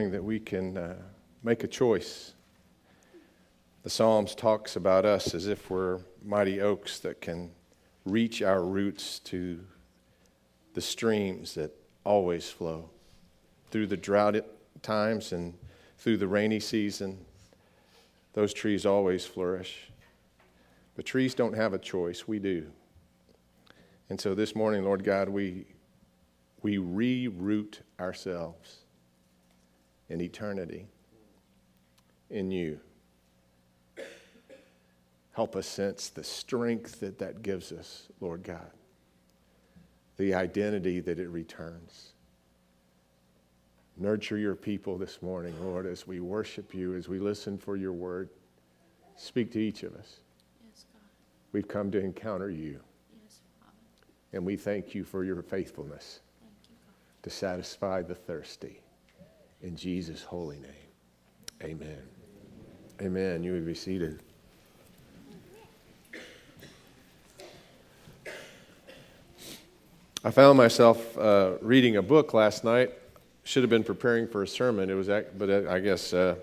morning that we can uh, make a choice. The Psalms talks about us as if we're mighty oaks that can reach our roots to the streams that always flow through the drought times and through the rainy season. Those trees always flourish. But trees don't have a choice, we do. And so this morning, Lord God, we, we reroot ourselves in eternity in you. Help us sense the strength that that gives us, Lord God, the identity that it returns. Nurture your people this morning, Lord, as we worship you, as we listen for your word. Speak to each of us. Yes, We've come to encounter you. Yes, And we thank you for your faithfulness you, to satisfy the thirsty. In Jesus' holy name, amen. Amen. You may be seated. I found myself uh, reading a book last night. Should have been preparing for a sermon. It was, but I guess uh,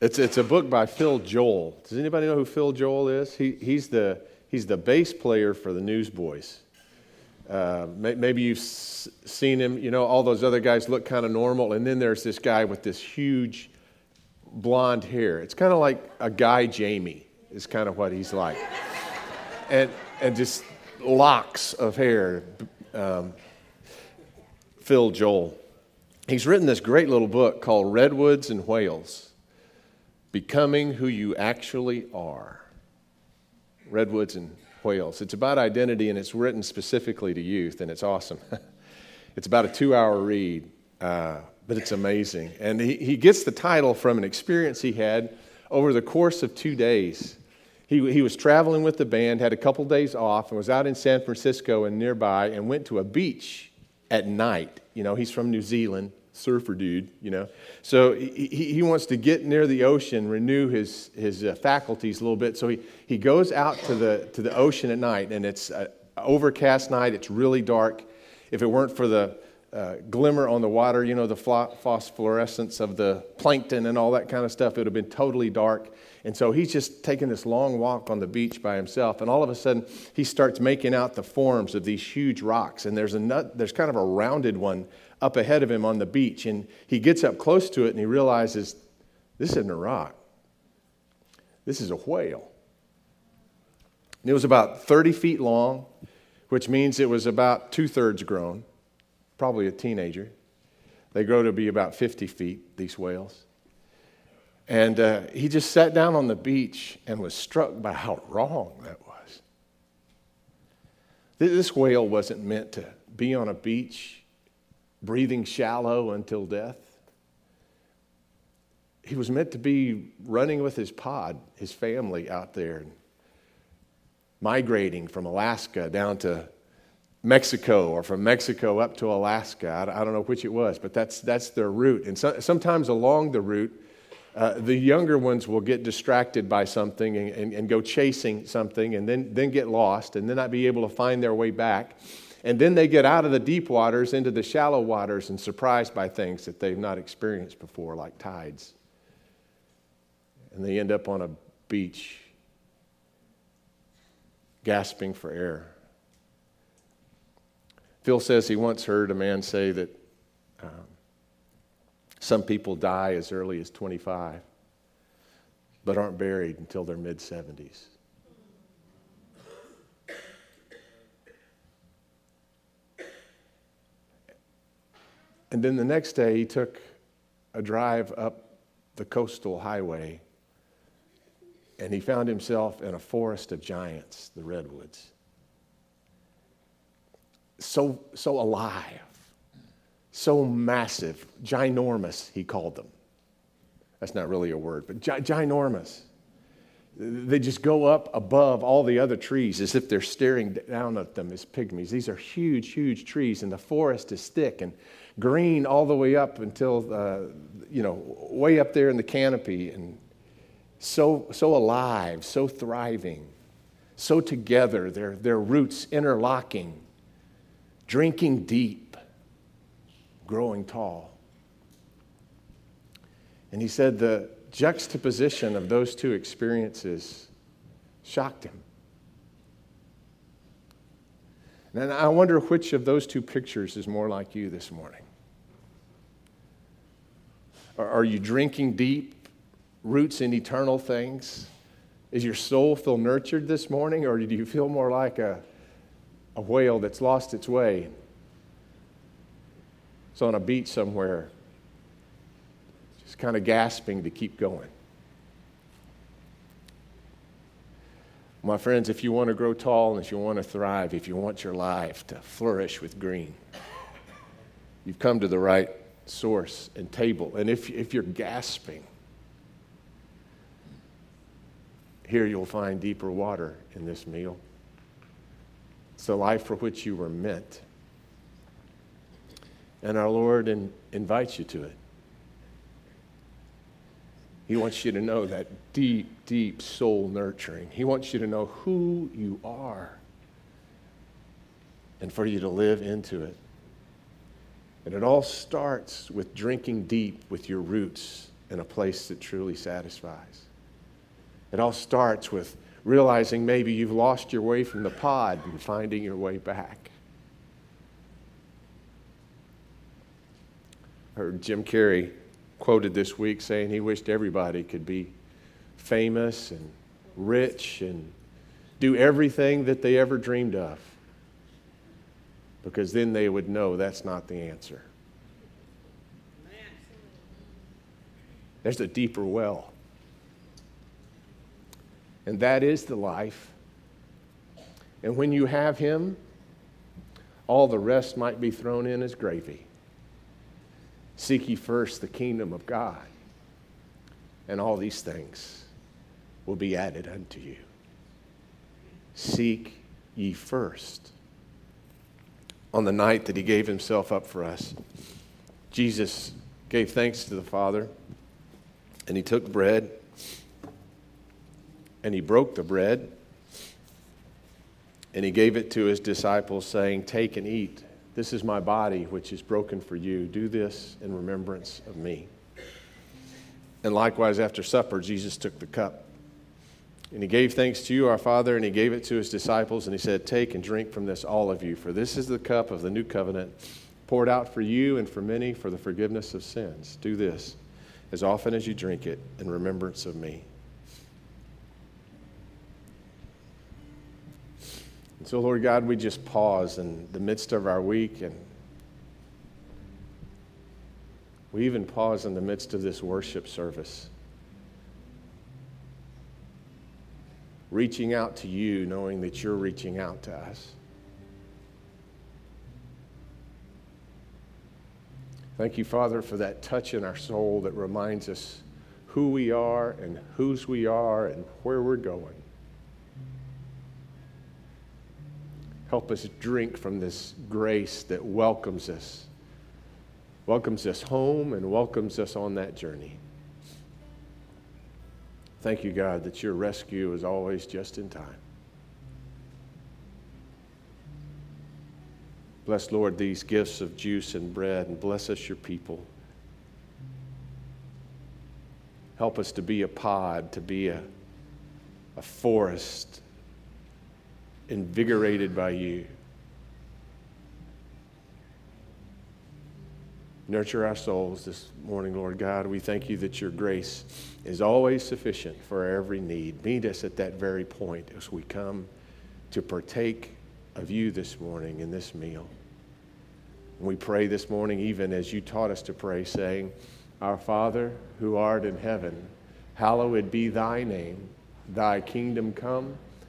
it's it's a book by Phil Joel. Does anybody know who Phil Joel is? He, he's the He's the bass player for the Newsboys. Uh, maybe you've seen him. You know, all those other guys look kind of normal, and then there's this guy with this huge blonde hair. It's kind of like a guy Jamie, is kind of what he's like. and, and just locks of hair. Um, Phil Joel. He's written this great little book called Redwoods and Whales Becoming Who You Actually Are redwoods and whales. It's about identity and it's written specifically to youth, and it's awesome. it's about a two hour read, uh, but it's amazing. And he, he gets the title from an experience he had over the course of two days. He, he was traveling with the band, had a couple days off, and was out in San Francisco and nearby, and went to a beach at night. You know, he's from New Zealand surfer dude, you know. So he, he wants to get near the ocean, renew his, his uh, faculties a little bit. So he, he goes out to the, to the ocean at night, and it's an overcast night. It's really dark. If it weren't for the uh, glimmer on the water, you know, the phosphorescence of the plankton and all that kind of stuff, it would have been totally dark. And so he's just taking this long walk on the beach by himself. And all of a sudden, he starts making out the forms of these huge rocks. And there's, a nut, there's kind of a rounded one up ahead of him on the beach. And he gets up close to it and he realizes this isn't a rock, this is a whale. And it was about 30 feet long, which means it was about two thirds grown, probably a teenager. They grow to be about 50 feet, these whales. And uh, he just sat down on the beach and was struck by how wrong that was. This whale wasn't meant to be on a beach breathing shallow until death. He was meant to be running with his pod, his family out there, migrating from Alaska down to Mexico or from Mexico up to Alaska. I don't know which it was, but that's, that's their route. And so, sometimes along the route, uh, the younger ones will get distracted by something and, and, and go chasing something and then, then get lost and then not be able to find their way back. And then they get out of the deep waters into the shallow waters and surprised by things that they've not experienced before, like tides. And they end up on a beach gasping for air. Phil says he once heard a man say that um, some people die as early as 25, but aren't buried until their mid 70s. And then the next day, he took a drive up the coastal highway and he found himself in a forest of giants, the redwoods. So, so alive, so massive, ginormous, he called them. That's not really a word, but gi- ginormous. They just go up above all the other trees as if they're staring down at them as pygmies. These are huge, huge trees, and the forest is thick and green all the way up until, uh, you know, way up there in the canopy, and so, so alive, so thriving, so together, their, their roots interlocking, drinking deep, growing tall. And he said the juxtaposition of those two experiences shocked him. And I wonder which of those two pictures is more like you this morning. Are you drinking deep, roots in eternal things? Is your soul feel nurtured this morning, or do you feel more like a, a whale that's lost its way? It's on a beach somewhere, just kind of gasping to keep going. My friends, if you want to grow tall and if you want to thrive, if you want your life to flourish with green, you've come to the right source and table. And if, if you're gasping, here you'll find deeper water in this meal. It's the life for which you were meant. And our Lord in, invites you to it. He wants you to know that deep, deep soul nurturing. He wants you to know who you are and for you to live into it. And it all starts with drinking deep with your roots in a place that truly satisfies. It all starts with realizing maybe you've lost your way from the pod and finding your way back. I heard Jim Carrey quoted this week saying he wished everybody could be famous and rich and do everything that they ever dreamed of. Because then they would know that's not the answer. There's a deeper well. And that is the life. And when you have Him, all the rest might be thrown in as gravy. Seek ye first the kingdom of God, and all these things will be added unto you. Seek ye first. On the night that he gave himself up for us, Jesus gave thanks to the Father, and he took bread, and he broke the bread, and he gave it to his disciples, saying, Take and eat. This is my body, which is broken for you. Do this in remembrance of me. And likewise, after supper, Jesus took the cup. And he gave thanks to you, our Father, and he gave it to his disciples, and he said, Take and drink from this, all of you, for this is the cup of the new covenant, poured out for you and for many for the forgiveness of sins. Do this as often as you drink it in remembrance of me. And so, Lord God, we just pause in the midst of our week and we even pause in the midst of this worship service. Reaching out to you, knowing that you're reaching out to us. Thank you, Father, for that touch in our soul that reminds us who we are and whose we are and where we're going. Help us drink from this grace that welcomes us, welcomes us home, and welcomes us on that journey. Thank you, God, that your rescue is always just in time. Bless, Lord, these gifts of juice and bread, and bless us, your people. Help us to be a pod, to be a, a forest invigorated by you. Nurture our souls this morning, Lord God. We thank you that your grace is always sufficient for every need. Meet us at that very point as we come to partake of you this morning in this meal. we pray this morning, even as you taught us to pray, saying, Our Father who art in heaven, hallowed be thy name, thy kingdom come.